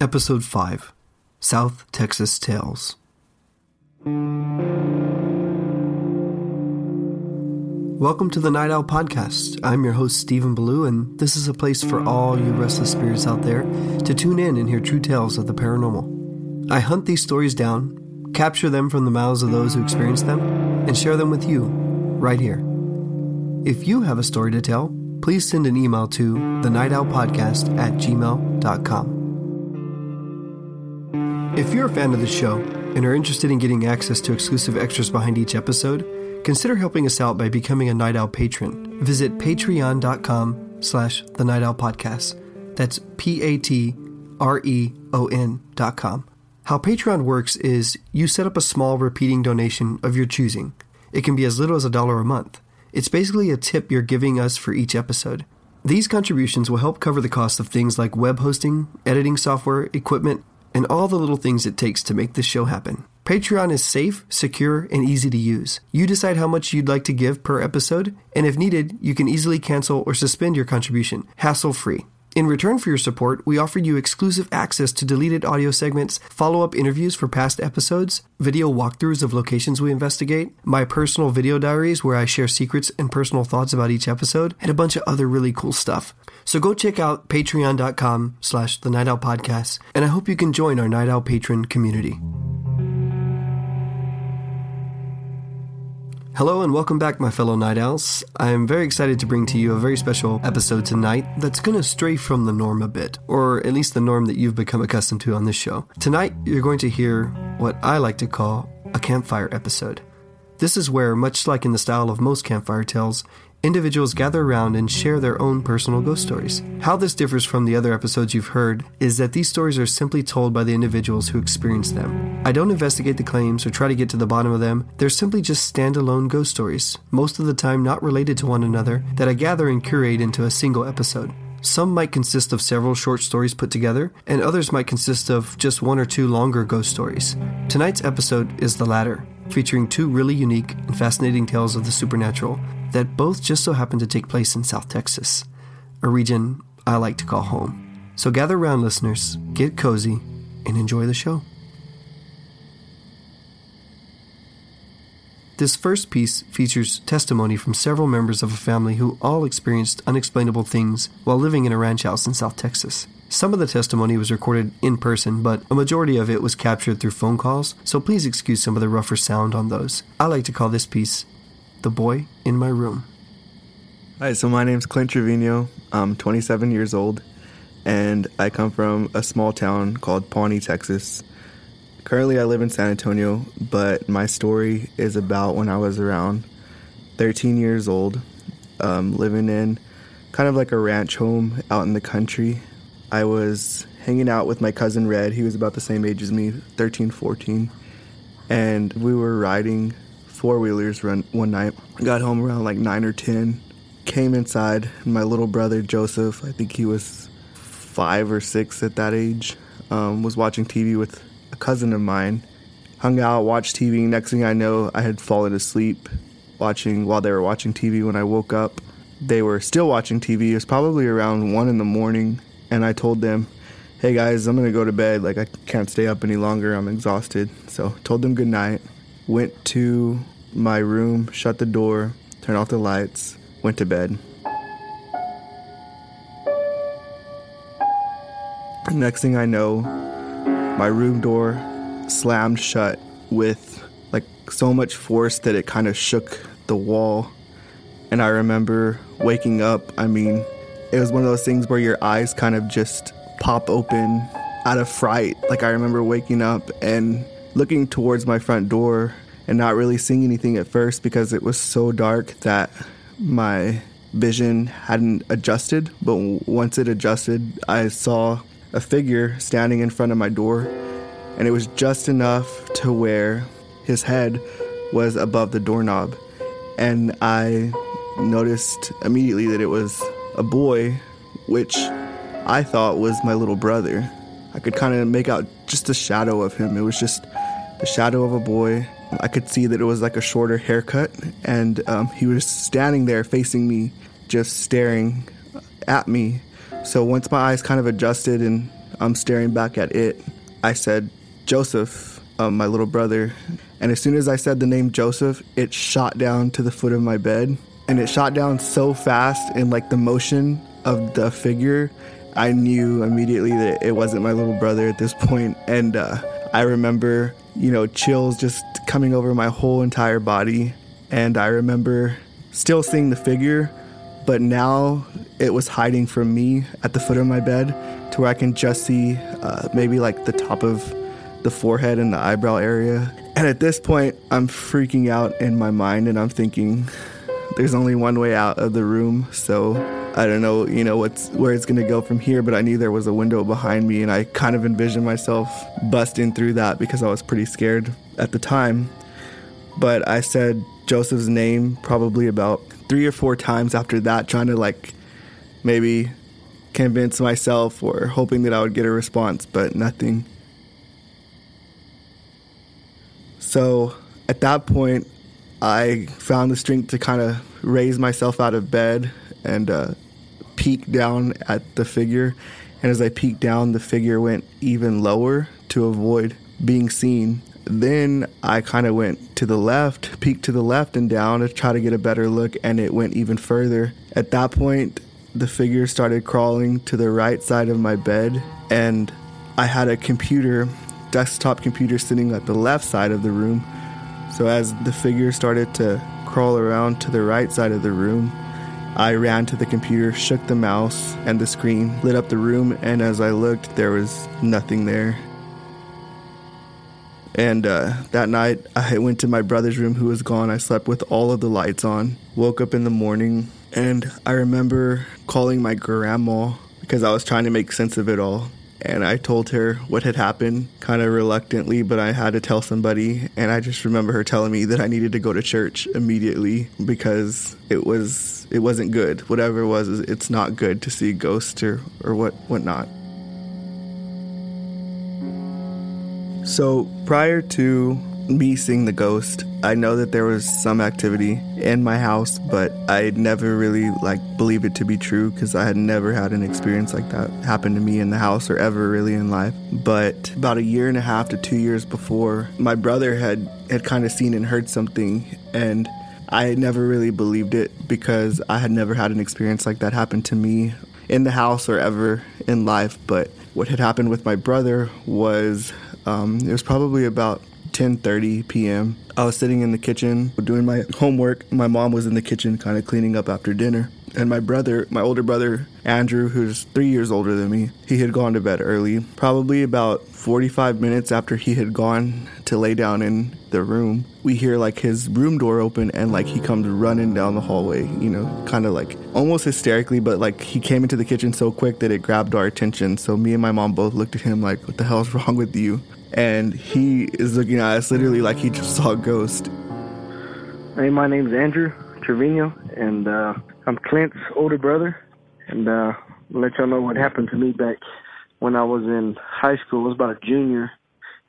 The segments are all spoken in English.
Episode 5 South Texas Tales. Welcome to the Night Owl Podcast. I'm your host, Stephen Ballou, and this is a place for all you restless spirits out there to tune in and hear true tales of the paranormal. I hunt these stories down, capture them from the mouths of those who experience them, and share them with you right here. If you have a story to tell, please send an email to the Night Owl Podcast at gmail.com. If you're a fan of the show and are interested in getting access to exclusive extras behind each episode, consider helping us out by becoming a Night Owl patron. Visit patreon.com slash the Night Owl Podcast. That's P-A-T-R-E-O-N dot com. How Patreon works is you set up a small repeating donation of your choosing. It can be as little as a dollar a month. It's basically a tip you're giving us for each episode. These contributions will help cover the cost of things like web hosting, editing software, equipment, and all the little things it takes to make this show happen. Patreon is safe, secure, and easy to use. You decide how much you'd like to give per episode, and if needed, you can easily cancel or suspend your contribution, hassle free. In return for your support, we offer you exclusive access to deleted audio segments, follow up interviews for past episodes, video walkthroughs of locations we investigate, my personal video diaries where I share secrets and personal thoughts about each episode, and a bunch of other really cool stuff. So go check out patreon.com slash the Night Owl Podcast, and I hope you can join our Night Owl patron community. Hello and welcome back, my fellow Night Owls. I am very excited to bring to you a very special episode tonight that's going to stray from the norm a bit, or at least the norm that you've become accustomed to on this show. Tonight, you're going to hear what I like to call a campfire episode. This is where, much like in the style of most campfire tales, individuals gather around and share their own personal ghost stories. How this differs from the other episodes you've heard is that these stories are simply told by the individuals who experience them. I don't investigate the claims or try to get to the bottom of them, they're simply just standalone ghost stories, most of the time not related to one another, that I gather and curate into a single episode. Some might consist of several short stories put together, and others might consist of just one or two longer ghost stories. Tonight's episode is the latter, featuring two really unique and fascinating tales of the supernatural that both just so happen to take place in South Texas, a region I like to call home. So gather around, listeners, get cozy, and enjoy the show. This first piece features testimony from several members of a family who all experienced unexplainable things while living in a ranch house in South Texas. Some of the testimony was recorded in person, but a majority of it was captured through phone calls, so please excuse some of the rougher sound on those. I like to call this piece The Boy in My Room. Hi, so my name's Clint Trevino. I'm 27 years old, and I come from a small town called Pawnee, Texas. Currently, I live in San Antonio, but my story is about when I was around 13 years old, um, living in kind of like a ranch home out in the country. I was hanging out with my cousin Red. He was about the same age as me, 13, 14. And we were riding four wheelers one night. Got home around like 9 or 10. Came inside, my little brother Joseph, I think he was five or six at that age, um, was watching TV with a cousin of mine. Hung out, watched TV. Next thing I know, I had fallen asleep watching while they were watching TV. When I woke up, they were still watching TV. It was probably around one in the morning, and I told them, "Hey guys, I'm gonna go to bed. Like I can't stay up any longer. I'm exhausted." So told them good night. Went to my room, shut the door, turned off the lights, went to bed. Next thing I know, my room door slammed shut with like so much force that it kind of shook the wall. And I remember waking up. I mean, it was one of those things where your eyes kind of just pop open out of fright. Like I remember waking up and looking towards my front door and not really seeing anything at first because it was so dark that my vision hadn't adjusted. But once it adjusted, I saw a figure standing in front of my door, and it was just enough to where his head was above the doorknob. And I noticed immediately that it was a boy, which I thought was my little brother. I could kind of make out just a shadow of him. It was just the shadow of a boy. I could see that it was like a shorter haircut, and um, he was standing there facing me, just staring at me. So once my eyes kind of adjusted and I'm staring back at it. I said, Joseph, um, my little brother. And as soon as I said the name Joseph, it shot down to the foot of my bed. And it shot down so fast in like the motion of the figure, I knew immediately that it wasn't my little brother at this point. And uh, I remember, you know, chills just coming over my whole entire body. And I remember still seeing the figure, but now it was hiding from me at the foot of my bed to where I can just see uh, maybe like the top of the forehead and the eyebrow area. And at this point, I'm freaking out in my mind and I'm thinking, there's only one way out of the room. So I don't know, you know, what's where it's gonna go from here, but I knew there was a window behind me and I kind of envisioned myself busting through that because I was pretty scared at the time. But I said Joseph's name probably about three or four times after that, trying to like maybe convince myself or hoping that I would get a response, but nothing. So at that point, I found the strength to kind of raise myself out of bed and uh, peek down at the figure. And as I peeked down, the figure went even lower to avoid being seen. Then I kind of went to the left, peeked to the left and down to try to get a better look, and it went even further. At that point, the figure started crawling to the right side of my bed, and I had a computer, desktop computer, sitting at the left side of the room. So as the figure started to crawl around to the right side of the room, I ran to the computer, shook the mouse, and the screen lit up the room. And as I looked, there was nothing there. And uh, that night, I went to my brother's room who was gone. I slept with all of the lights on. Woke up in the morning, and I remember calling my grandma because I was trying to make sense of it all. And I told her what had happened, kind of reluctantly, but I had to tell somebody. And I just remember her telling me that I needed to go to church immediately because it was it wasn't good. Whatever it was, it's not good to see ghosts or or what whatnot. So prior to me seeing the ghost, I know that there was some activity in my house, but I never really like believed it to be true because I had never had an experience like that happen to me in the house or ever really in life. But about a year and a half to two years before, my brother had had kind of seen and heard something, and I never really believed it because I had never had an experience like that happen to me in the house or ever in life. But what had happened with my brother was um, it was probably about 10:30 p.m. I was sitting in the kitchen doing my homework. My mom was in the kitchen kind of cleaning up after dinner. And my brother, my older brother, Andrew, who's three years older than me, he had gone to bed early. Probably about 45 minutes after he had gone to lay down in the room, we hear like his room door open and like he comes running down the hallway, you know, kind of like almost hysterically, but like he came into the kitchen so quick that it grabbed our attention. So me and my mom both looked at him like, what the hell's wrong with you? And he is looking at us literally like he just saw a ghost. Hey, my name's Andrew Trevino, and uh, I'm Clint's older brother. And uh, let y'all know what happened to me back when I was in high school. I was about a junior.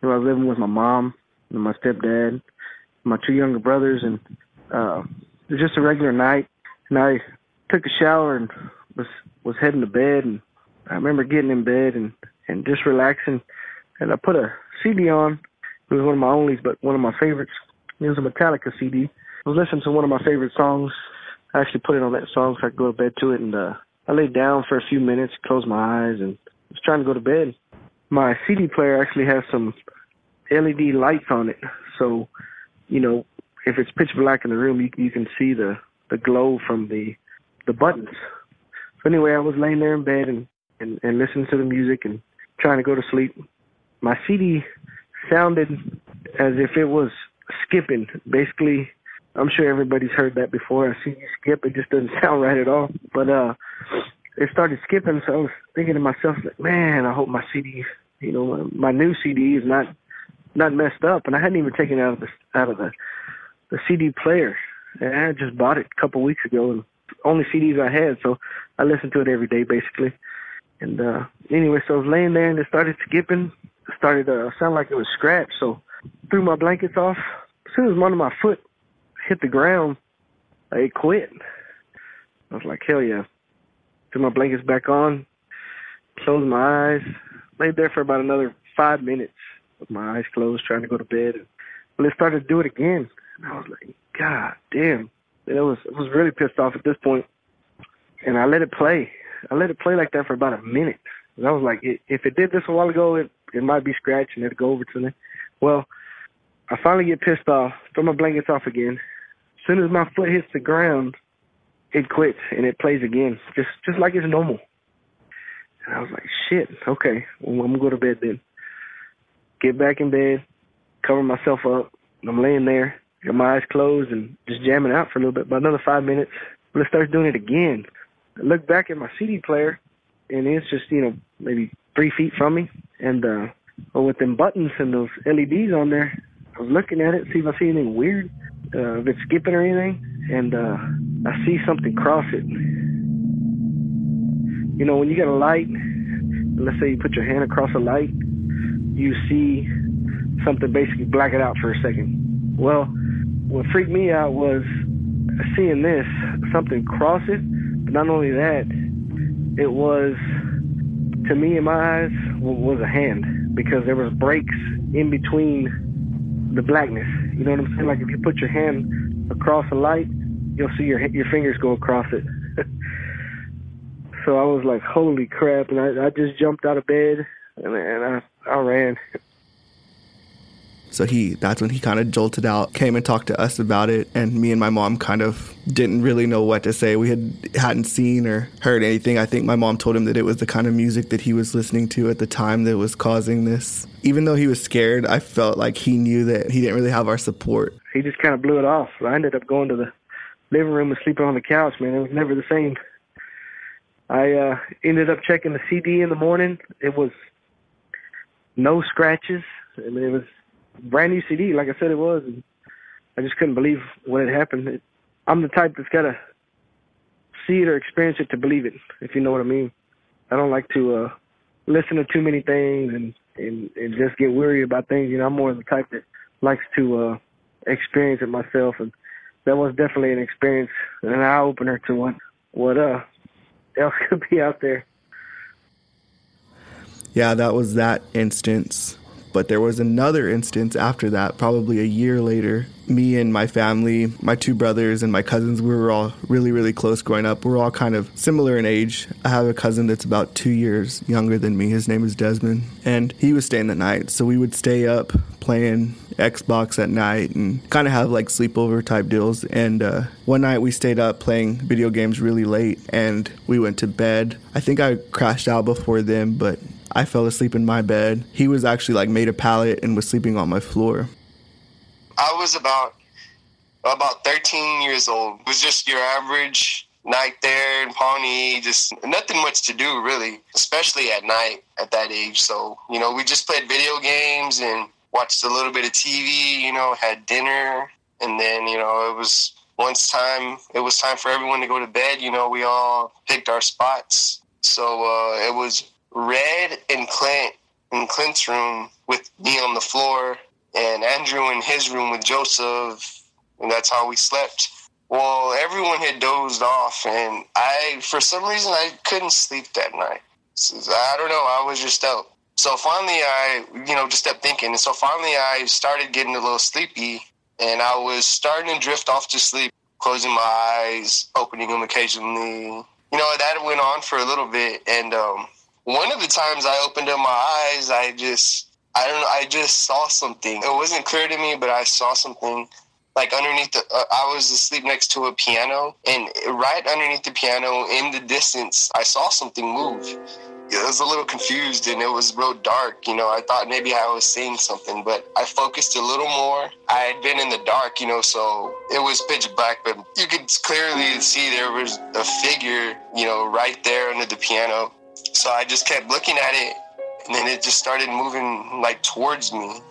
You know, I was living with my mom and my stepdad, my two younger brothers, and uh, it was just a regular night. And I took a shower and was was heading to bed. And I remember getting in bed and and just relaxing. And I put a CD on. It was one of my onlys, but one of my favorites. It was a Metallica CD. I was listening to one of my favorite songs. I actually put it on that song so I could go to bed to it, and uh, I laid down for a few minutes, closed my eyes, and was trying to go to bed. My CD player actually has some LED lights on it, so you know if it's pitch black in the room, you you can see the the glow from the the buttons. So anyway, I was laying there in bed and and, and listening to the music and trying to go to sleep my CD sounded as if it was skipping. Basically, I'm sure everybody's heard that before. A CD skip, it just doesn't sound right at all. But uh, it started skipping, so I was thinking to myself, like, man, I hope my CD, you know, my, new CD is not not messed up. And I hadn't even taken it out of the out of the the CD player. And I just bought it a couple weeks ago, and only CDs I had, so I listened to it every day basically. And uh anyway, so I was laying there and it started skipping started to sound like it was scratched. So threw my blankets off. As soon as one of my foot hit the ground, it quit. I was like, hell yeah. Threw my blankets back on, closed my eyes, laid there for about another five minutes with my eyes closed, trying to go to bed. And it started to do it again. And I was like, God damn. And it was, I was really pissed off at this point. And I let it play. I let it play like that for about a minute. And I was like, if it did this a while ago, it, it might be scratched and it'd go over to me. Well, I finally get pissed off, throw my blankets off again. As soon as my foot hits the ground, it quits and it plays again, just just like it's normal. And I was like, shit, okay, well, I'm gonna go to bed then. Get back in bed, cover myself up. I'm laying there, got my eyes closed and just jamming out for a little bit. About another five minutes, but it starts doing it again. I look back at my CD player, and it's just you know maybe three feet from me, and uh, well, with them buttons and those LEDs on there, I was looking at it, see if I see anything weird, uh, if it's skipping or anything, and uh, I see something cross it. You know, when you got a light, let's say you put your hand across a light, you see something basically black it out for a second. Well, what freaked me out was seeing this, something cross it, but not only that, it was, to me in my eyes, was a hand because there was breaks in between the blackness. You know what I'm saying? Like if you put your hand across a light, you'll see your your fingers go across it. so I was like, holy crap! And I, I just jumped out of bed and, and I I ran. So he that's when he kind of jolted out, came and talked to us about it, and me and my mom kind of didn't really know what to say. We had hadn't seen or heard anything. I think my mom told him that it was the kind of music that he was listening to at the time that was causing this. Even though he was scared, I felt like he knew that he didn't really have our support. He just kind of blew it off. I ended up going to the living room and sleeping on the couch. Man, it was never the same. I uh ended up checking the CD in the morning. It was no scratches. I mean, it was brand new CD, like I said it was. And I just couldn't believe what had happened. It, I'm the type that's got to see it or experience it to believe it, if you know what I mean. I don't like to uh listen to too many things and and and just get weary about things. You know, I'm more the type that likes to uh experience it myself, and that was definitely an experience, an eye opener to what what uh else could be out there. Yeah, that was that instance. But there was another instance after that, probably a year later. Me and my family, my two brothers and my cousins, we were all really, really close growing up. We're all kind of similar in age. I have a cousin that's about two years younger than me. His name is Desmond. And he was staying the night. So we would stay up playing Xbox at night and kind of have like sleepover type deals. And uh, one night we stayed up playing video games really late and we went to bed. I think I crashed out before then, but I fell asleep in my bed. He was actually like made a pallet and was sleeping on my floor. I was about about 13 years old. It was just your average night there in Pawnee, just nothing much to do really, especially at night at that age. So, you know, we just played video games and watched a little bit of TV, you know, had dinner, and then, you know, it was once time it was time for everyone to go to bed, you know, we all picked our spots. So uh, it was Red and Clint in Clint's room with me on the floor, and Andrew in his room with Joseph, and that's how we slept. Well, everyone had dozed off, and I, for some reason, I couldn't sleep that night. So, I don't know. I was just out. So finally, I, you know, just kept thinking. And so finally, I started getting a little sleepy, and I was starting to drift off to sleep, closing my eyes, opening them occasionally. You know, that went on for a little bit, and um, one of the times I opened up my eyes, I just I don't know, I just saw something. It wasn't clear to me, but I saw something like underneath the uh, I was asleep next to a piano and right underneath the piano in the distance I saw something move. I was a little confused and it was real dark. You know, I thought maybe I was seeing something, but I focused a little more. I had been in the dark, you know, so it was pitch black, but you could clearly see there was a figure, you know, right there under the piano. So I just kept looking at it, and then it just started moving like towards me.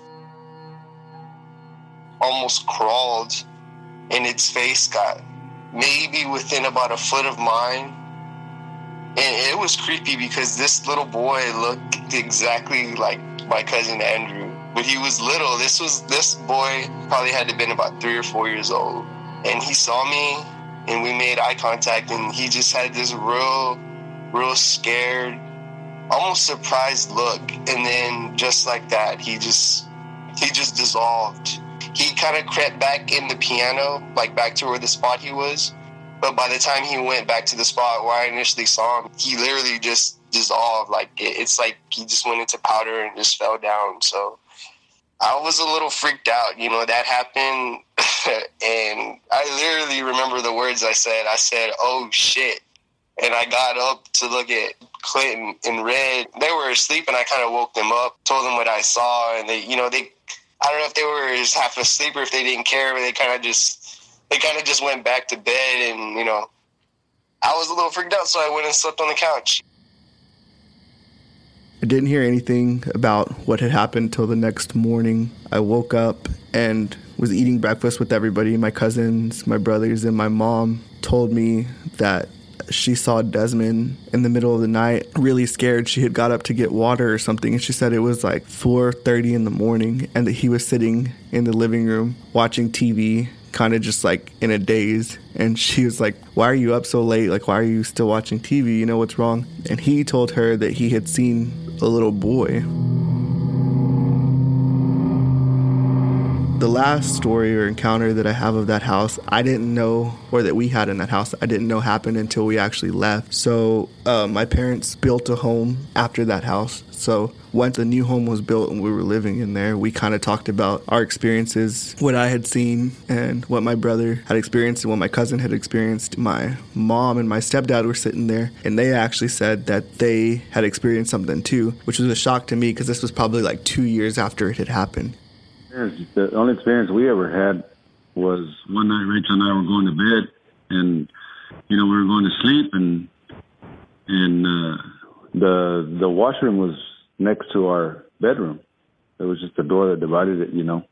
Almost crawled, and its face got maybe within about a foot of mine. And it was creepy because this little boy looked exactly like my cousin Andrew. But he was little. This was this boy probably had to have been about three or four years old. And he saw me and we made eye contact and he just had this real real scared almost surprised look, and then just like that, he just he just dissolved. He kind of crept back in the piano, like back to where the spot he was. But by the time he went back to the spot where I initially saw him, he literally just dissolved. Like it, it's like he just went into powder and just fell down. So I was a little freaked out. You know that happened, and I literally remember the words I said. I said, "Oh shit." And I got up to look at Clinton and Red. They were asleep, and I kind of woke them up, told them what I saw, and they, you know, they, I don't know if they were just half asleep or if they didn't care, but they kind of just, they kind of just went back to bed, and you know, I was a little freaked out, so I went and slept on the couch. I didn't hear anything about what had happened till the next morning. I woke up and was eating breakfast with everybody. My cousins, my brothers, and my mom told me that she saw Desmond in the middle of the night, really scared. She had got up to get water or something, and she said it was like 4:30 in the morning, and that he was sitting in the living room watching TV, kind of just like in a daze. And she was like, "Why are you up so late? Like, why are you still watching TV? You know what's wrong?" And he told her that he had seen a little boy. The last story or encounter that I have of that house, I didn't know, or that we had in that house, I didn't know happened until we actually left. So, uh, my parents built a home after that house. So, once a new home was built and we were living in there, we kind of talked about our experiences, what I had seen, and what my brother had experienced, and what my cousin had experienced. My mom and my stepdad were sitting there, and they actually said that they had experienced something too, which was a shock to me because this was probably like two years after it had happened. The only experience we ever had was one night Rachel and I were going to bed, and you know we were going to sleep, and and uh, the the washroom was next to our bedroom. There was just a door that divided it, you know,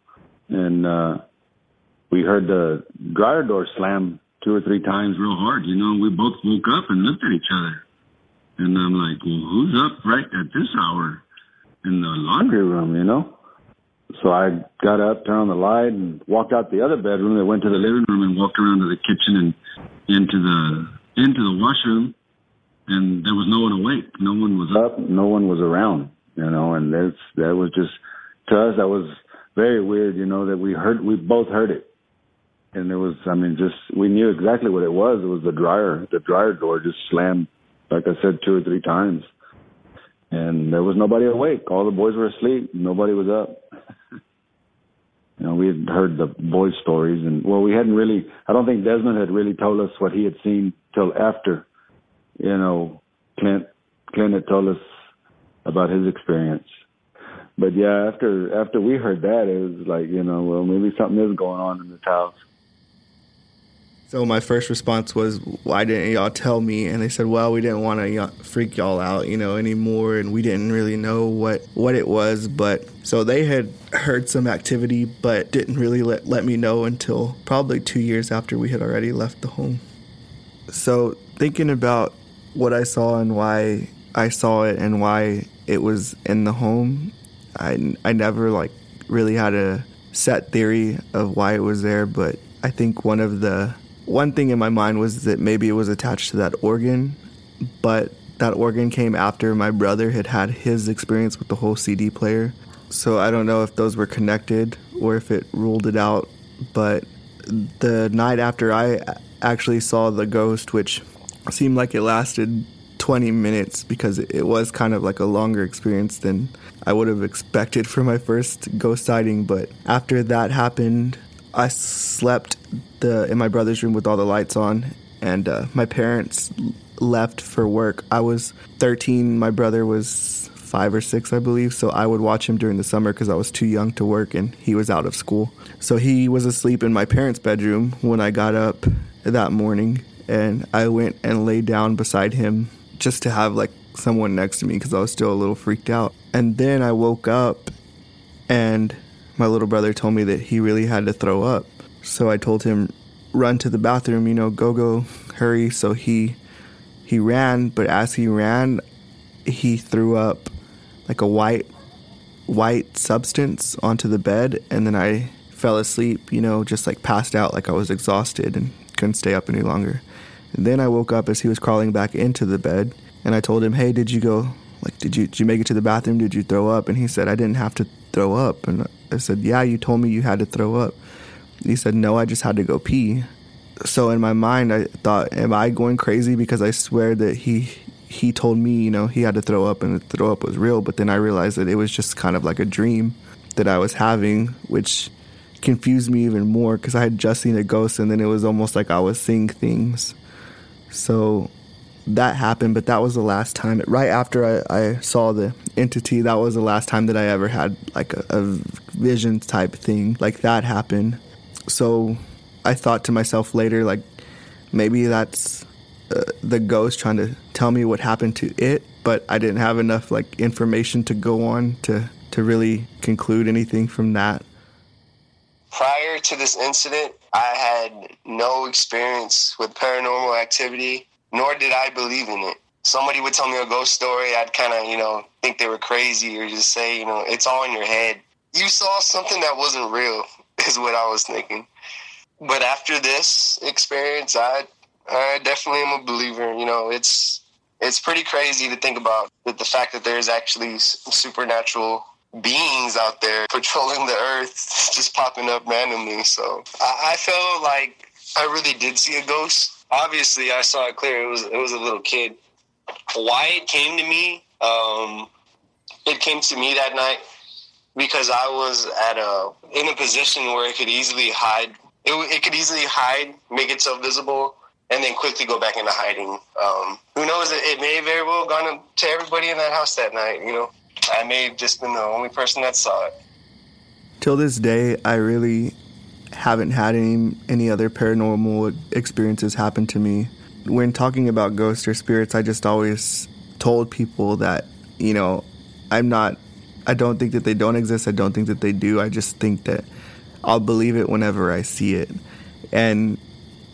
and uh, we heard the dryer door slam two or three times real hard. You know, we both woke up and looked at each other, and I'm like, well, who's up right at this hour in the laundry room? You know so I got up, turned on the light, and walked out the other bedroom. I went to the living room and walked around to the kitchen and into the into the washroom, and there was no one awake. No one was up. No one was around. You know, and that's that was just to us that was very weird. You know that we heard we both heard it, and it was I mean just we knew exactly what it was. It was the dryer. The dryer door just slammed, like I said, two or three times and there was nobody awake. All the boys were asleep. Nobody was up. You know, we had heard the boys' stories, and well, we hadn't really. I don't think Desmond had really told us what he had seen till after. You know, Clint Clint had told us about his experience. But yeah, after after we heard that, it was like you know, well, maybe something is going on in this house. So my first response was, "Why didn't y'all tell me?" And they said, "Well, we didn't want to freak y'all out, you know, anymore, and we didn't really know what what it was." But so they had heard some activity, but didn't really let let me know until probably two years after we had already left the home. So thinking about what I saw and why I saw it and why it was in the home, I I never like really had a set theory of why it was there, but I think one of the one thing in my mind was that maybe it was attached to that organ, but that organ came after my brother had had his experience with the whole CD player. So I don't know if those were connected or if it ruled it out. But the night after I actually saw the ghost, which seemed like it lasted 20 minutes because it was kind of like a longer experience than I would have expected for my first ghost sighting. But after that happened, I slept the in my brother's room with all the lights on, and uh, my parents left for work. I was 13. My brother was five or six, I believe. So I would watch him during the summer because I was too young to work, and he was out of school. So he was asleep in my parents' bedroom when I got up that morning, and I went and lay down beside him just to have like someone next to me because I was still a little freaked out. And then I woke up and my little brother told me that he really had to throw up. So I told him, run to the bathroom, you know, go, go, hurry. So he, he ran, but as he ran, he threw up like a white, white substance onto the bed. And then I fell asleep, you know, just like passed out, like I was exhausted and couldn't stay up any longer. And then I woke up as he was crawling back into the bed. And I told him, hey, did you go like, did you did you make it to the bathroom? Did you throw up?" And he said, "I didn't have to throw up." And I said, "Yeah, you told me you had to throw up." He said, "No, I just had to go pee." So in my mind, I thought, "Am I going crazy?" Because I swear that he he told me, you know, he had to throw up and the throw up was real. But then I realized that it was just kind of like a dream that I was having, which confused me even more because I had just seen a ghost and then it was almost like I was seeing things. So that happened, but that was the last time. Right after I, I saw the entity, that was the last time that I ever had like a, a vision type thing like that happen. So I thought to myself later, like maybe that's uh, the ghost trying to tell me what happened to it, but I didn't have enough like information to go on to to really conclude anything from that. Prior to this incident, I had no experience with paranormal activity, nor did I believe in it. Somebody would tell me a ghost story, I'd kind of, you know, think they were crazy or just say, you know, it's all in your head. You saw something that wasn't real, is what I was thinking. But after this experience, I, I definitely am a believer. You know, it's it's pretty crazy to think about that the fact that there's actually supernatural beings out there patrolling the earth just popping up randomly. So I, I felt like I really did see a ghost. Obviously, I saw it clear. It was it was a little kid. Why it came to me? Um, it came to me that night because I was at a in a position where it could easily hide. It, it could easily hide, make itself visible, and then quickly go back into hiding. Um, who knows? It, it may very well gone to everybody in that house that night. You know. I may have just been the only person that saw it. Till this day, I really haven't had any any other paranormal experiences happen to me. When talking about ghosts or spirits, I just always told people that, you know, I'm not I don't think that they don't exist. I don't think that they do. I just think that I'll believe it whenever I see it. And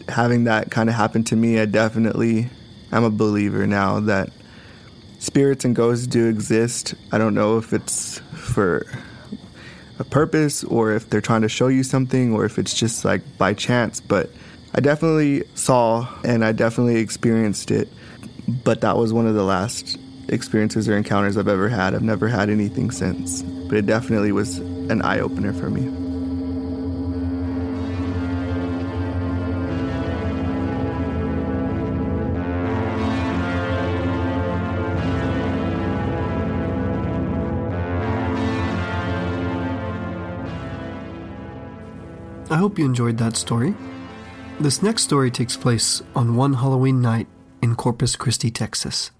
having that kind of happen to me, I definitely am a believer now that spirits and ghosts do exist. I don't know if it's for a purpose or if they're trying to show you something or if it's just like by chance, but I definitely saw and I definitely experienced it. But that was one of the last experiences or encounters I've ever had. I've never had anything since, but it definitely was an eye opener for me. Hope you enjoyed that story. This next story takes place on one Halloween night in Corpus Christi, Texas.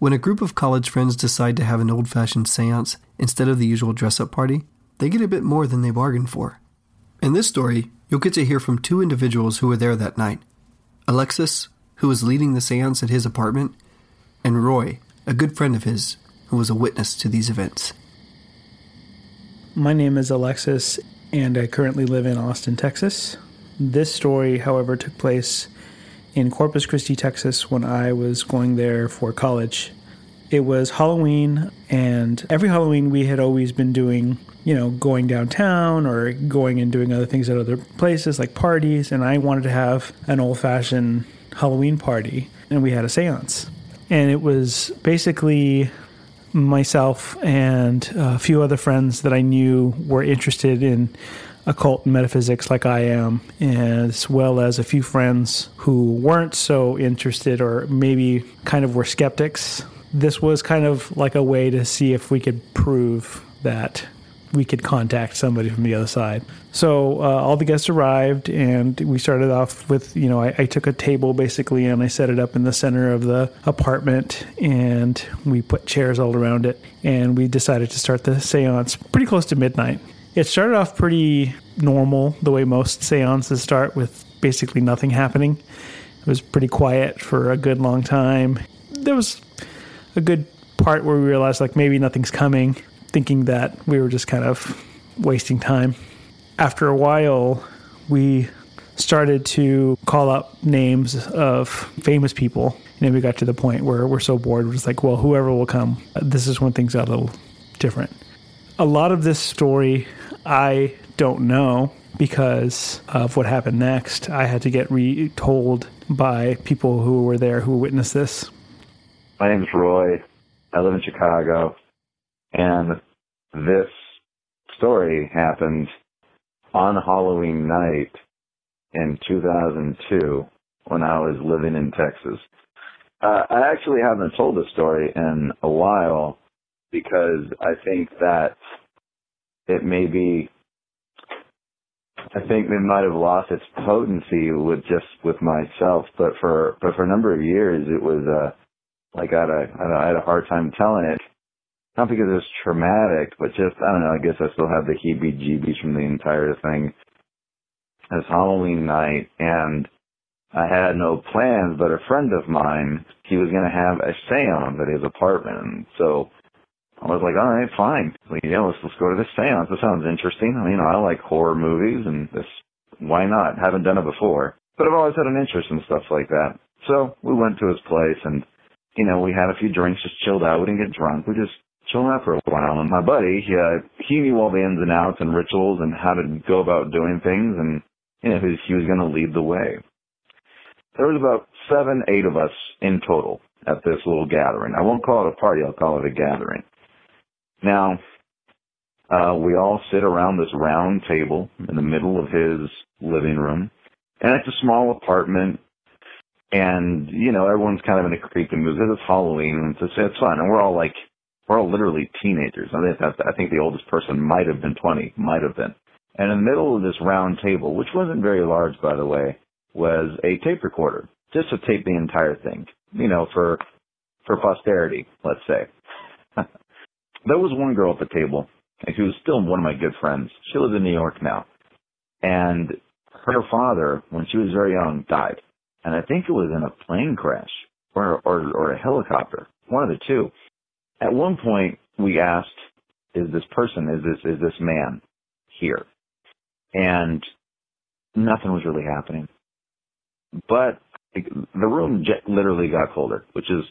When a group of college friends decide to have an old fashioned seance instead of the usual dress up party, they get a bit more than they bargained for. In this story, you'll get to hear from two individuals who were there that night Alexis, who was leading the seance at his apartment, and Roy, a good friend of his, who was a witness to these events. My name is Alexis, and I currently live in Austin, Texas. This story, however, took place in Corpus Christi, Texas, when I was going there for college. It was Halloween, and every Halloween we had always been doing, you know, going downtown or going and doing other things at other places like parties. And I wanted to have an old fashioned Halloween party, and we had a seance. And it was basically myself and a few other friends that I knew were interested in occult and metaphysics like I am, as well as a few friends who weren't so interested or maybe kind of were skeptics. This was kind of like a way to see if we could prove that we could contact somebody from the other side. So uh, all the guests arrived, and we started off with you know I, I, took a table basically and I set it up in the center of the apartment, and we put chairs all around it, and we decided to start the séance pretty close to midnight. It started off pretty normal, the way most séances start, with basically nothing happening. It was pretty quiet for a good long time. There was a good part where we realized like maybe nothing's coming thinking that we were just kind of wasting time. After a while, we started to call up names of famous people. And then we got to the point where we're so bored, we're just like, well, whoever will come. This is when things got a little different. A lot of this story I don't know because of what happened next. I had to get retold by people who were there who witnessed this. My name is Roy. I live in Chicago, and this story happened on Halloween night in 2002 when I was living in Texas. Uh, I actually haven't told this story in a while because I think that it may be I think it might have lost its potency with just with myself, but for but for a number of years it was uh like I had a I had a hard time telling it. Not because it was traumatic, but just I don't know. I guess I still have the heebie-jeebies from the entire thing. It's Halloween night, and I had no plans. But a friend of mine, he was going to have a séance at his apartment, so I was like, all right, fine. Like, yeah, let's let's go to this seance. This sounds interesting. You know, I like horror movies, and this why not? Haven't done it before, but I've always had an interest in stuff like that. So we went to his place, and you know, we had a few drinks, just chilled out. We didn't get drunk. We just chilled out for a while. And my buddy, he, uh, he knew all the ins and outs and rituals and how to go about doing things, and you know, he, he was going to lead the way. There was about seven, eight of us in total at this little gathering. I won't call it a party. I'll call it a gathering. Now, uh, we all sit around this round table in the middle of his living room, and it's a small apartment. And you know, everyone's kind of in a creepy mood. because It's Halloween, and it's, it's fun, and we're all like, we're all literally teenagers. I think the oldest person might have been 20, might have been. And in the middle of this round table, which wasn't very large, by the way, was a tape recorder, just to tape the entire thing, you know, for for posterity, let's say. there was one girl at the table who was still one of my good friends. She lives in New York now. And her father, when she was very young, died. And I think it was in a plane crash or, or, or a helicopter, one of the two. At one point, we asked, is this person, is this, is this man here? And nothing was really happening. But the room literally got colder, which is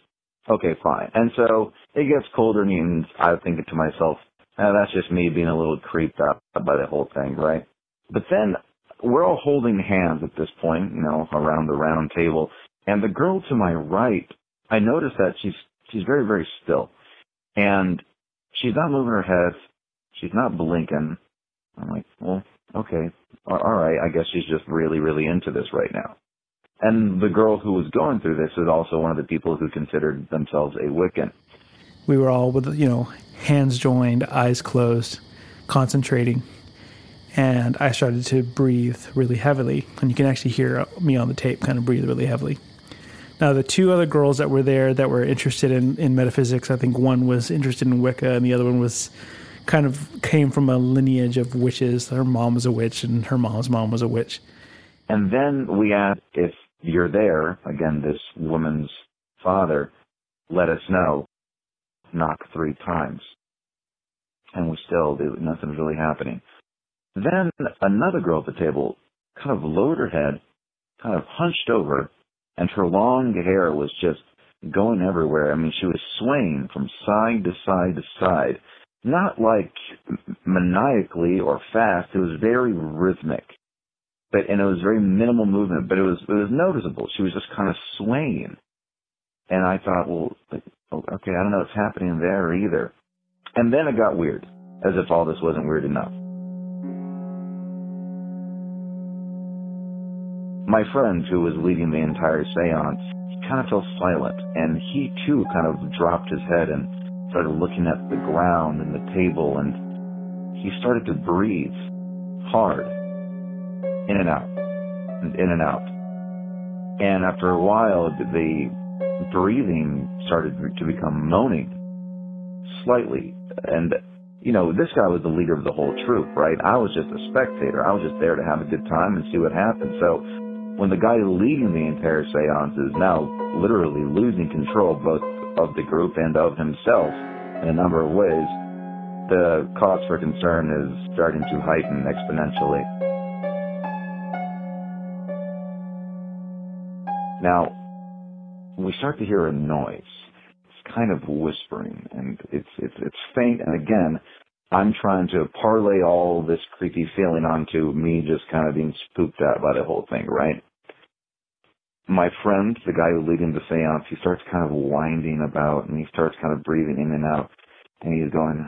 Okay, fine. And so it gets colder means I'm thinking to myself, eh, that's just me being a little creeped out by the whole thing, right? But then we're all holding hands at this point, you know, around the round table. And the girl to my right, I notice that she's she's very, very still. And she's not moving her head. She's not blinking. I'm like, well, okay. All right. I guess she's just really, really into this right now. And the girl who was going through this is also one of the people who considered themselves a Wiccan. We were all with, you know, hands joined, eyes closed, concentrating. And I started to breathe really heavily. And you can actually hear me on the tape kind of breathe really heavily. Now, the two other girls that were there that were interested in, in metaphysics, I think one was interested in Wicca and the other one was kind of came from a lineage of witches. Her mom was a witch and her mom's mom was a witch. And then we asked if you're there, again, this woman's father, let us know. Knock three times. And we still, nothing's really happening. Then another girl at the table kind of lowered her head, kind of hunched over, and her long hair was just going everywhere. I mean, she was swaying from side to side to side. Not like maniacally or fast. It was very rhythmic but and it was very minimal movement, but it was it was noticeable. She was just kind of swaying, and I thought, well, oh, okay, I don't know what's happening there either. And then it got weird, as if all this wasn't weird enough. My friend, who was leading the entire seance, kind of fell silent, and he too kind of dropped his head and started looking at the ground and the table, and he started to breathe hard in and out, and in and out. And after a while, the breathing started to become moaning slightly. And, you know, this guy was the leader of the whole troop, right? I was just a spectator. I was just there to have a good time and see what happened. So when the guy leading the entire seance is now literally losing control both of the group and of himself in a number of ways, the cause for concern is starting to heighten exponentially. Now, we start to hear a noise. It's kind of whispering, and it's it's it's faint. And again, I'm trying to parlay all this creepy feeling onto me just kind of being spooked out by the whole thing, right? my friend, the guy who's leading the seance, he starts kind of winding about and he starts kind of breathing in and out. And he's going,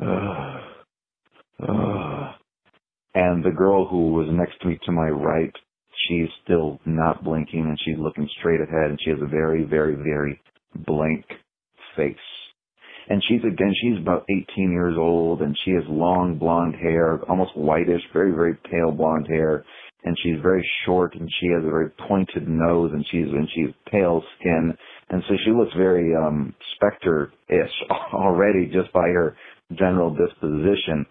uh, uh. and the girl who was next to me to my right, she's still not blinking and she's looking straight ahead and she has a very, very, very blank face. And she's again, she's about 18 years old and she has long blonde hair, almost whitish, very, very pale blonde hair. And she's very short and she has a very pointed nose and she's and she's pale skin. And so she looks very um specter-ish already just by her general disposition.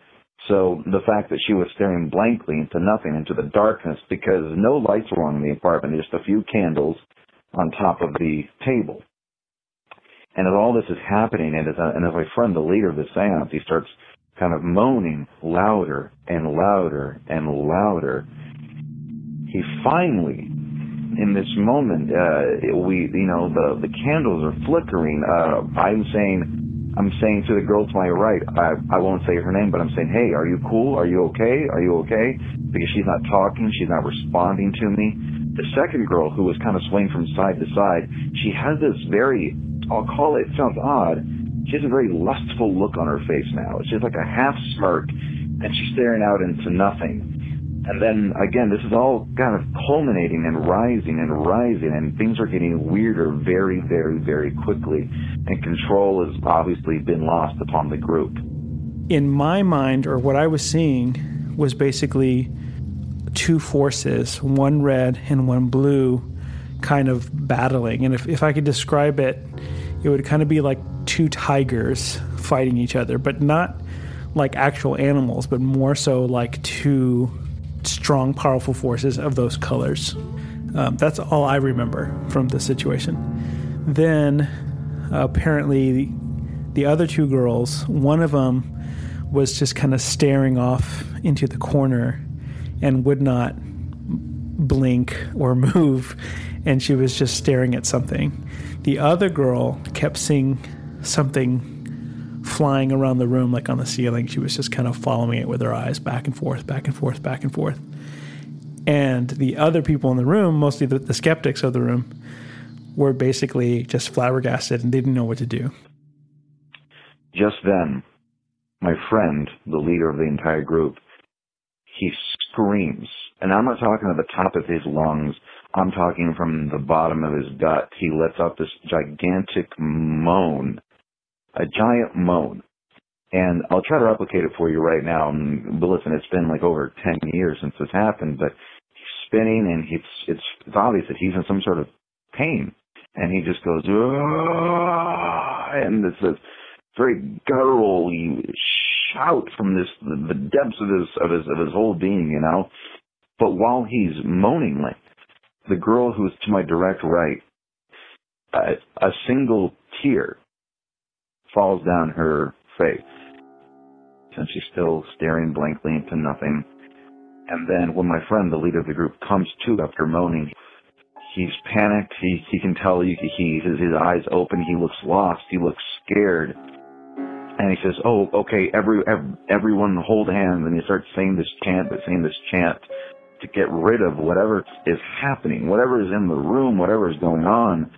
So the fact that she was staring blankly into nothing into the darkness because no lights were on in the apartment just a few candles on top of the table and as all this is happening and as, and as my friend the leader of the seance he starts kind of moaning louder and louder and louder he finally, in this moment, uh, we, you know, the, the candles are flickering. Uh, I'm saying, I'm saying to the girl to my right, I, I won't say her name, but I'm saying, hey, are you cool? Are you okay? Are you okay? Because she's not talking. She's not responding to me. The second girl, who was kind of swaying from side to side, she has this very, I'll call it, it sounds odd, she has a very lustful look on her face now. Just like a half smirk, and she's staring out into nothing. And then again, this is all kind of culminating and rising and rising, and things are getting weirder very, very, very quickly. And control has obviously been lost upon the group. In my mind, or what I was seeing, was basically two forces, one red and one blue, kind of battling. And if, if I could describe it, it would kind of be like two tigers fighting each other, but not like actual animals, but more so like two strong, powerful forces of those colors. Um, that's all I remember from the situation. Then, apparently, the other two girls, one of them was just kind of staring off into the corner and would not blink or move, and she was just staring at something. The other girl kept seeing something flying around the room like on the ceiling. She was just kind of following it with her eyes back and forth, back and forth, back and forth. And the other people in the room, mostly the, the skeptics of the room, were basically just flabbergasted and didn't know what to do. Just then, my friend, the leader of the entire group, he screams. And I'm not talking at the top of his lungs. I'm talking from the bottom of his gut. He lets out this gigantic moan a giant moan. And I'll try to replicate it for you right now. But listen, it's been like over 10 years since this happened, but he's spinning and he's, it's, it's obvious that he's in some sort of pain. And he just goes, Aah! and it's a very guttural shout from this, the depths of his, of his, of his whole being, you know. But while he's moaning, like, the girl who's to my direct right, a, a single tear falls down her face. And she's still staring blankly into nothing. And then when my friend, the leader of the group, comes to after moaning, he's panicked. He he can tell you he his, his eyes open. He looks lost. He looks scared. And he says, "Oh, okay, every, every everyone hold hands." And he starts saying this chant, but saying this chant to get rid of whatever is happening, whatever is in the room, whatever is going on.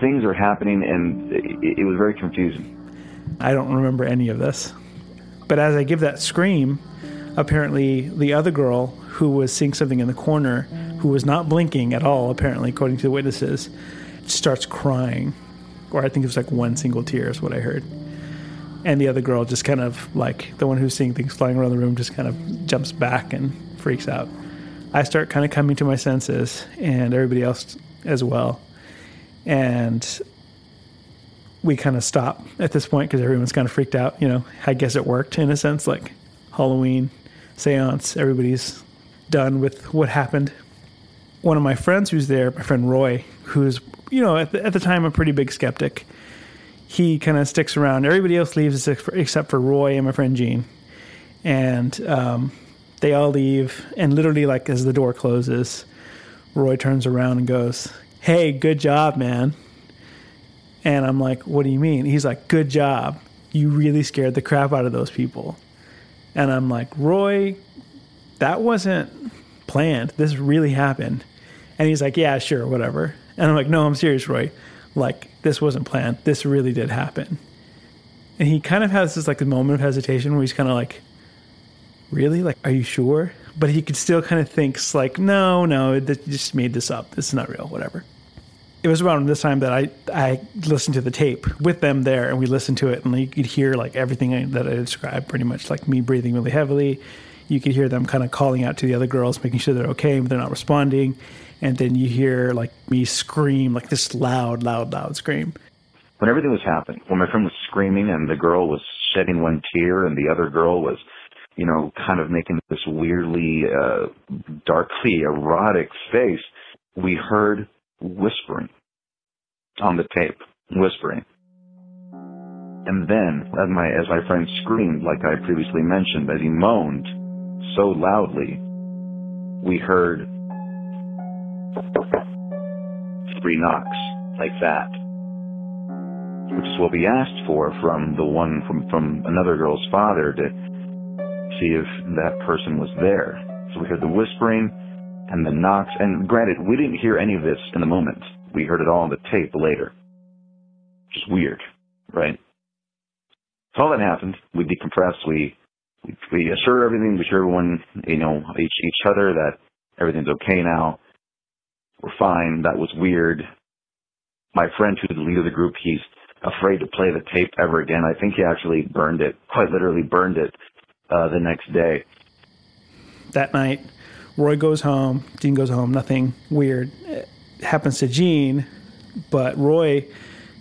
Things are happening, and it, it was very confusing. I don't remember any of this. But as I give that scream, apparently the other girl who was seeing something in the corner, who was not blinking at all, apparently, according to the witnesses, starts crying. Or I think it was like one single tear, is what I heard. And the other girl just kind of like the one who's seeing things flying around the room just kind of jumps back and freaks out. I start kind of coming to my senses, and everybody else as well. And we kind of stop at this point because everyone's kind of freaked out. You know, I guess it worked in a sense, like Halloween seance. Everybody's done with what happened. One of my friends who's there, my friend Roy, who's you know at the, at the time a pretty big skeptic, he kind of sticks around. Everybody else leaves except for Roy and my friend Gene, and um, they all leave. And literally, like as the door closes, Roy turns around and goes, "Hey, good job, man." And I'm like, what do you mean? He's like, good job. You really scared the crap out of those people. And I'm like, Roy, that wasn't planned. This really happened. And he's like, yeah, sure, whatever. And I'm like, no, I'm serious, Roy. Like, this wasn't planned. This really did happen. And he kind of has this like a moment of hesitation where he's kind of like, really? Like, are you sure? But he could still kind of thinks like, no, no, you just made this up. This is not real, whatever. It was around this time that I, I listened to the tape with them there and we listened to it and you could hear like everything that I described pretty much like me breathing really heavily. You could hear them kind of calling out to the other girls, making sure they're okay, but they're not responding. And then you hear like me scream, like this loud, loud, loud scream when everything was happening, when my friend was screaming and the girl was shedding one tear and the other girl was, you know, kind of making this weirdly, uh, darkly erotic face, we heard whispering on the tape, whispering. And then, as my, as my friend screamed, like I previously mentioned, as he moaned so loudly, we heard three knocks like that which is what we asked for from the one from from another girl's father to see if that person was there. So we heard the whispering and the knocks. And granted, we didn't hear any of this in the moment. We heard it all on the tape later. Just weird, right? So all that happened. We decompressed. We we, we assured everything. We assured everyone, you know, each each other that everything's okay now. We're fine. That was weird. My friend, who's the leader of the group, he's afraid to play the tape ever again. I think he actually burned it, quite literally burned it, uh, the next day. That night, Roy goes home. Dean goes home. Nothing weird it happens to Gene, but Roy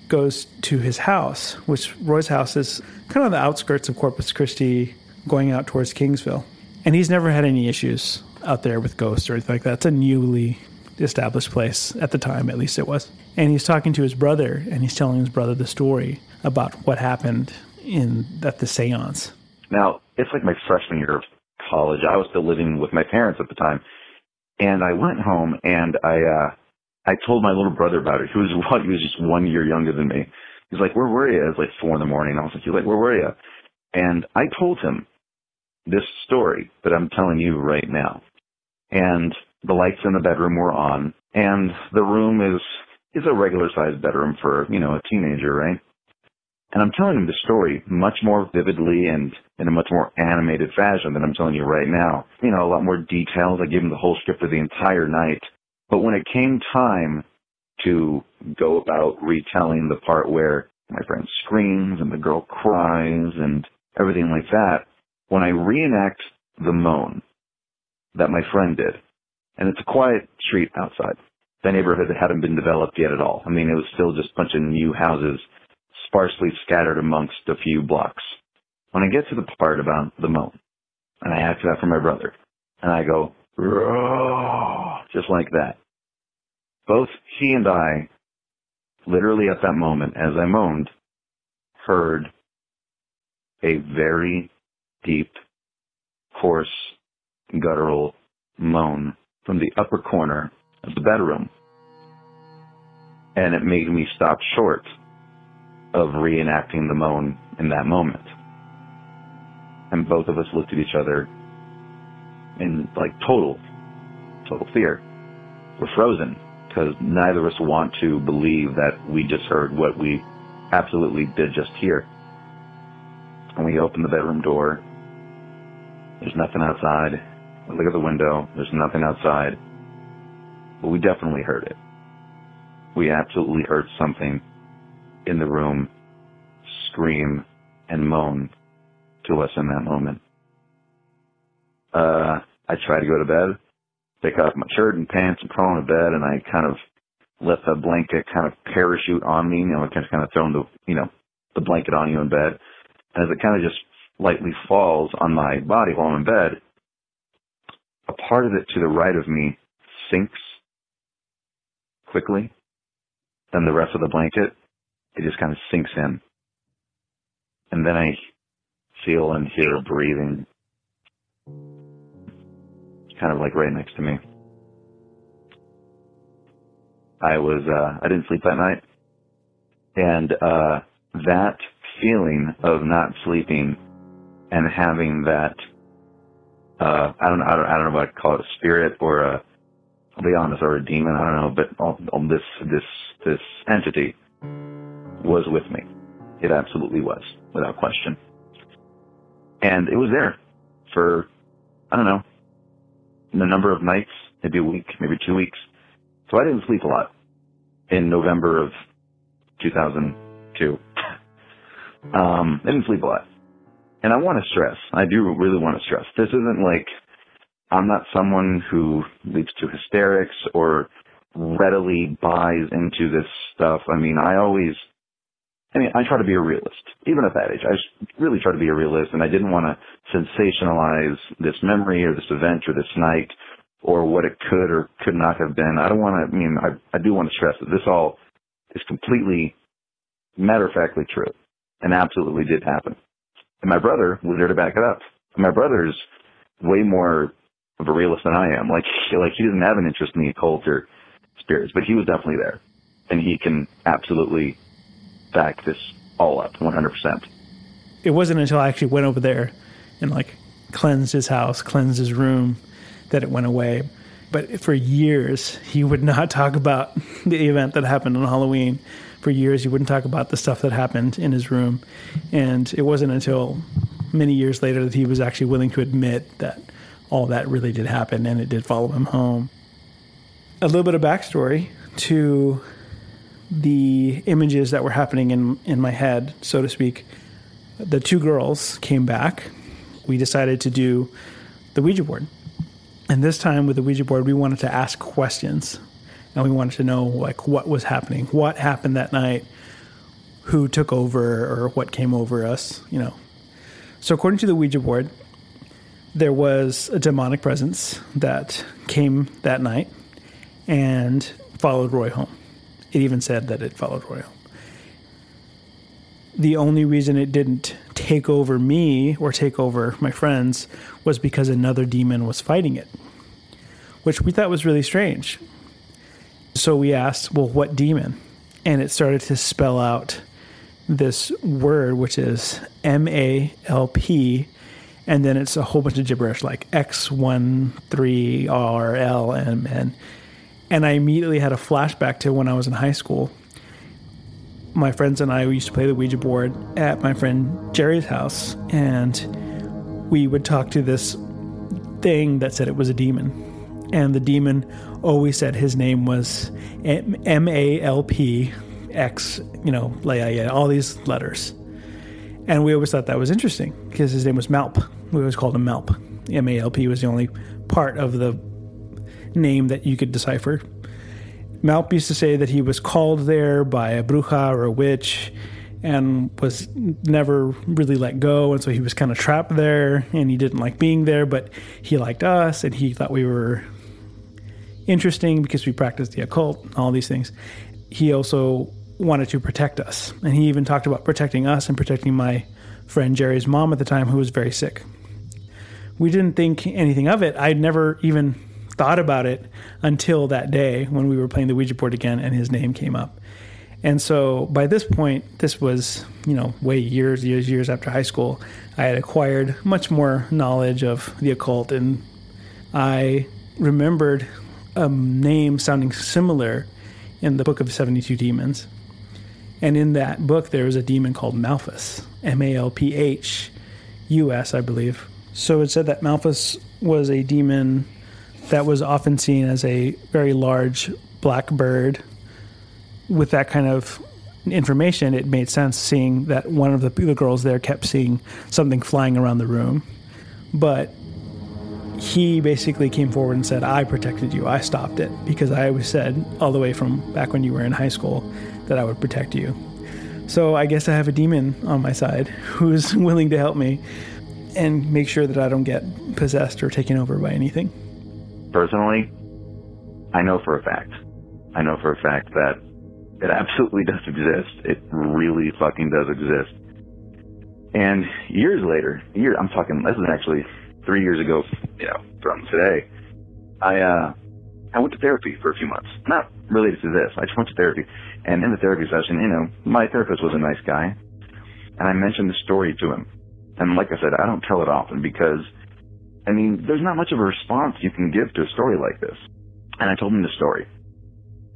goes to his house, which Roy's house is kind of on the outskirts of Corpus Christi, going out towards Kingsville. And he's never had any issues out there with ghosts or anything like that. It's a newly established place at the time, at least it was. And he's talking to his brother, and he's telling his brother the story about what happened in at the seance. Now, it's like my freshman year of college. I was still living with my parents at the time. And I went home and I uh I told my little brother about it. He was what he was just one year younger than me. He's like, Where were you? It's like four in the morning. I was like, He's like, Where were you? And I told him this story that I'm telling you right now. And the lights in the bedroom were on, and the room is is a regular sized bedroom for you know a teenager, right? And I'm telling him the story much more vividly and in a much more animated fashion than I'm telling you right now. You know, a lot more details. I gave him the whole script of the entire night. But when it came time to go about retelling the part where my friend screams and the girl cries and everything like that, when I reenact the moan that my friend did, and it's a quiet street outside. The neighborhood that hadn't been developed yet at all. I mean, it was still just a bunch of new houses sparsely scattered amongst a few blocks. When I get to the part about the moan, and I ask that for my brother, and I go, just like that. Both he and I, literally at that moment, as I moaned, heard a very deep, hoarse, guttural moan from the upper corner of the bedroom. And it made me stop short of reenacting the moan in that moment. And both of us looked at each other in like total, total fear. We're frozen because neither of us want to believe that we just heard what we absolutely did just hear. And we open the bedroom door. There's nothing outside. I look at the window. There's nothing outside. But we definitely heard it. We absolutely heard something in the room scream and moan to us in that moment. Uh, I tried to go to bed, take off my shirt and pants and crawl into bed, and I kind of let the blanket kind of parachute on me. You know, just kind of throwing the, you know, the blanket on you in bed. And as it kind of just lightly falls on my body while I'm in bed, a part of it to the right of me sinks quickly. Then the rest of the blanket, it just kind of sinks in. And then I feel and hear breathing kind of like right next to me. I was, uh, I didn't sleep that night. And, uh, that feeling of not sleeping and having that uh, I don't, I don't, I don't know what to call it, a spirit or a, I'll be honest, or a demon, I don't know, but all this, this, this entity was with me. It absolutely was, without question. And it was there for, I don't know, a number of nights, maybe a week, maybe two weeks. So I didn't sleep a lot in November of 2002. Um, I didn't sleep a lot. And I want to stress, I do really want to stress, this isn't like, I'm not someone who leaps to hysterics or readily buys into this stuff. I mean, I always, I mean, I try to be a realist, even at that age. I really try to be a realist, and I didn't want to sensationalize this memory or this event or this night or what it could or could not have been. I don't want to, I mean, I, I do want to stress that this all is completely matter of factly true and absolutely did happen. And my brother was there to back it up. My brother's way more of a realist than I am. Like, like he doesn't have an interest in the occult or spirits, but he was definitely there. And he can absolutely back this all up 100%. It wasn't until I actually went over there and like cleansed his house, cleansed his room, that it went away. But for years, he would not talk about the event that happened on Halloween. For years, he wouldn't talk about the stuff that happened in his room. And it wasn't until many years later that he was actually willing to admit that all that really did happen and it did follow him home. A little bit of backstory to the images that were happening in, in my head, so to speak. The two girls came back. We decided to do the Ouija board. And this time with the Ouija board, we wanted to ask questions and we wanted to know like what was happening, what happened that night, who took over or what came over us, you know. So according to the Ouija board, there was a demonic presence that came that night and followed Roy home. It even said that it followed Roy home. The only reason it didn't take over me or take over my friends was because another demon was fighting it, which we thought was really strange. So we asked, well, what demon? And it started to spell out this word, which is M A L P and then it's a whole bunch of gibberish like X13RLM. And I immediately had a flashback to when I was in high school. My friends and I used to play the Ouija board at my friend Jerry's house, and we would talk to this thing that said it was a demon. And the demon always said his name was M A L P X, you know, all these letters. And we always thought that was interesting because his name was Malp we always called him Malp. M A L P was the only part of the name that you could decipher. Malp used to say that he was called there by a bruja or a witch and was never really let go. And so he was kind of trapped there and he didn't like being there, but he liked us and he thought we were interesting because we practiced the occult, and all these things. He also wanted to protect us. And he even talked about protecting us and protecting my friend Jerry's mom at the time, who was very sick we didn't think anything of it. I'd never even thought about it until that day when we were playing the Ouija board again and his name came up. And so by this point, this was, you know, way years, years, years after high school, I had acquired much more knowledge of the occult and I remembered a name sounding similar in the book of 72 demons. And in that book, there was a demon called Malphus, M A L P H U S, I believe. So it said that Malphus was a demon that was often seen as a very large black bird. With that kind of information, it made sense seeing that one of the, the girls there kept seeing something flying around the room. But he basically came forward and said, I protected you. I stopped it because I always said, all the way from back when you were in high school, that I would protect you. So I guess I have a demon on my side who's willing to help me and make sure that I don't get possessed or taken over by anything. Personally, I know for a fact. I know for a fact that it absolutely does exist. It really fucking does exist. And years later, year I'm talking this is actually three years ago, you know, from today. I uh I went to therapy for a few months. Not related to this. I just went to therapy. And in the therapy session, you know, my therapist was a nice guy. And I mentioned the story to him. And like I said, I don't tell it often because, I mean, there's not much of a response you can give to a story like this. And I told him the story.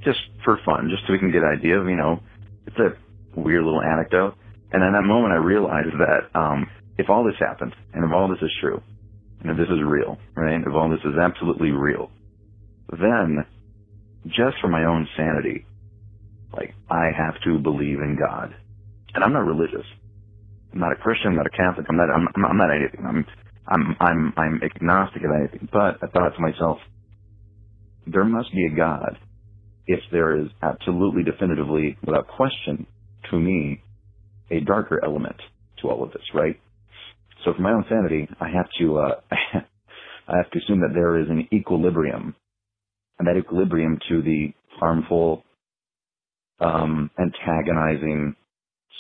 Just for fun, just so we can get an idea of, you know, it's a weird little anecdote. And in that moment, I realized that um, if all this happened, and if all this is true, and if this is real, right, if all this is absolutely real, then just for my own sanity, like I have to believe in God. And I'm not religious. I'm not a Christian. I'm not a Catholic. I'm not. I'm, I'm not anything. I'm. I'm. I'm. I'm agnostic of anything. But I thought to myself, there must be a God if there is absolutely, definitively, without question, to me, a darker element to all of this, right? So for my own sanity, I have to, uh, I have to assume that there is an equilibrium, and that equilibrium to the harmful, um, antagonizing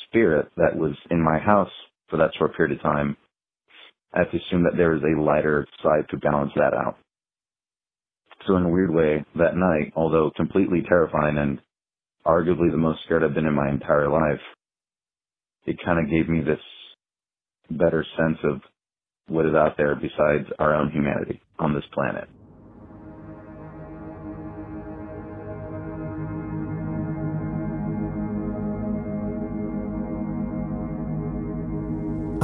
spirit that was in my house for that short period of time. I have to assume that there is a lighter side to balance that out. So in a weird way, that night, although completely terrifying and arguably the most scared I've been in my entire life, it kind of gave me this better sense of what is out there besides our own humanity on this planet.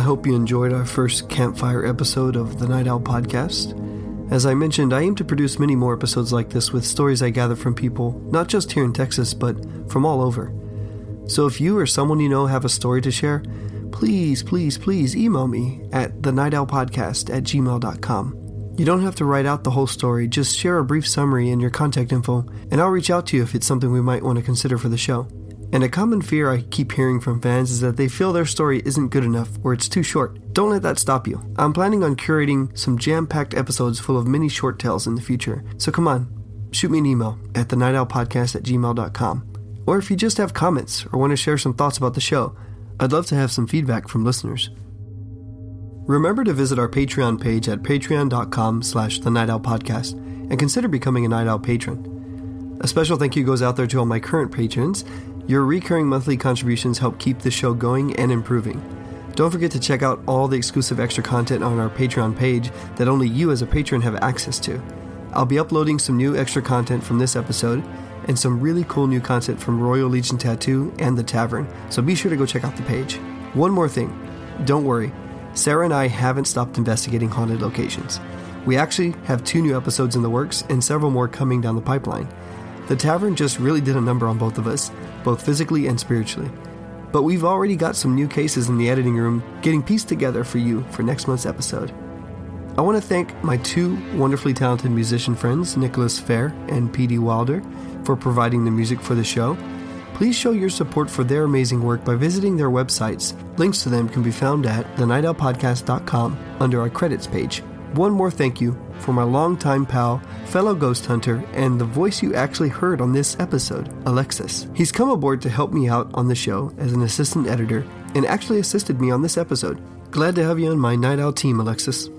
Hope you enjoyed our first campfire episode of the Night Owl podcast. As I mentioned, I aim to produce many more episodes like this with stories I gather from people, not just here in Texas, but from all over. So if you or someone you know have a story to share, please, please, please email me at the Night Owl Podcast at gmail.com. You don't have to write out the whole story, just share a brief summary and your contact info, and I'll reach out to you if it's something we might want to consider for the show. And a common fear I keep hearing from fans is that they feel their story isn't good enough or it's too short. Don't let that stop you. I'm planning on curating some jam packed episodes full of mini short tales in the future. So come on, shoot me an email at the Night Owl Podcast at gmail.com. Or if you just have comments or want to share some thoughts about the show, I'd love to have some feedback from listeners. Remember to visit our Patreon page at patreon.com slash the Night Owl Podcast and consider becoming a Night Owl patron. A special thank you goes out there to all my current patrons. Your recurring monthly contributions help keep the show going and improving. Don't forget to check out all the exclusive extra content on our Patreon page that only you as a patron have access to. I'll be uploading some new extra content from this episode and some really cool new content from Royal Legion Tattoo and The Tavern, so be sure to go check out the page. One more thing don't worry, Sarah and I haven't stopped investigating haunted locations. We actually have two new episodes in the works and several more coming down the pipeline. The tavern just really did a number on both of us, both physically and spiritually. But we've already got some new cases in the editing room getting pieced together for you for next month's episode. I want to thank my two wonderfully talented musician friends, Nicholas Fair and P.D. Wilder, for providing the music for the show. Please show your support for their amazing work by visiting their websites. Links to them can be found at thenightowlpodcast.com under our credits page. One more thank you for my longtime pal, fellow ghost hunter, and the voice you actually heard on this episode, Alexis. He's come aboard to help me out on the show as an assistant editor and actually assisted me on this episode. Glad to have you on my Night Owl team, Alexis.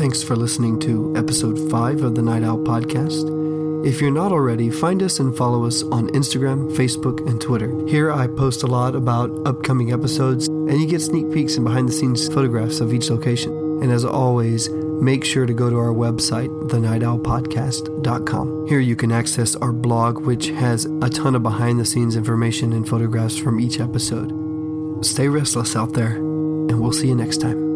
Thanks for listening to episode 5 of the Night Owl podcast. If you're not already, find us and follow us on Instagram, Facebook, and Twitter. Here I post a lot about upcoming episodes, and you get sneak peeks and behind the scenes photographs of each location. And as always, make sure to go to our website, thenightowlpodcast.com. Here you can access our blog, which has a ton of behind the scenes information and photographs from each episode. Stay restless out there, and we'll see you next time.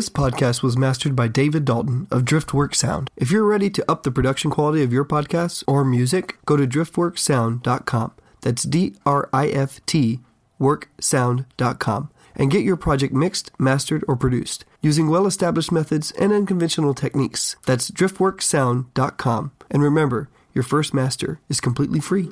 This podcast was mastered by David Dalton of Driftwork Sound. If you're ready to up the production quality of your podcasts or music, go to driftworksound.com. That's D R I F T worksound.com and get your project mixed, mastered, or produced using well established methods and unconventional techniques. That's driftworksound.com. And remember, your first master is completely free.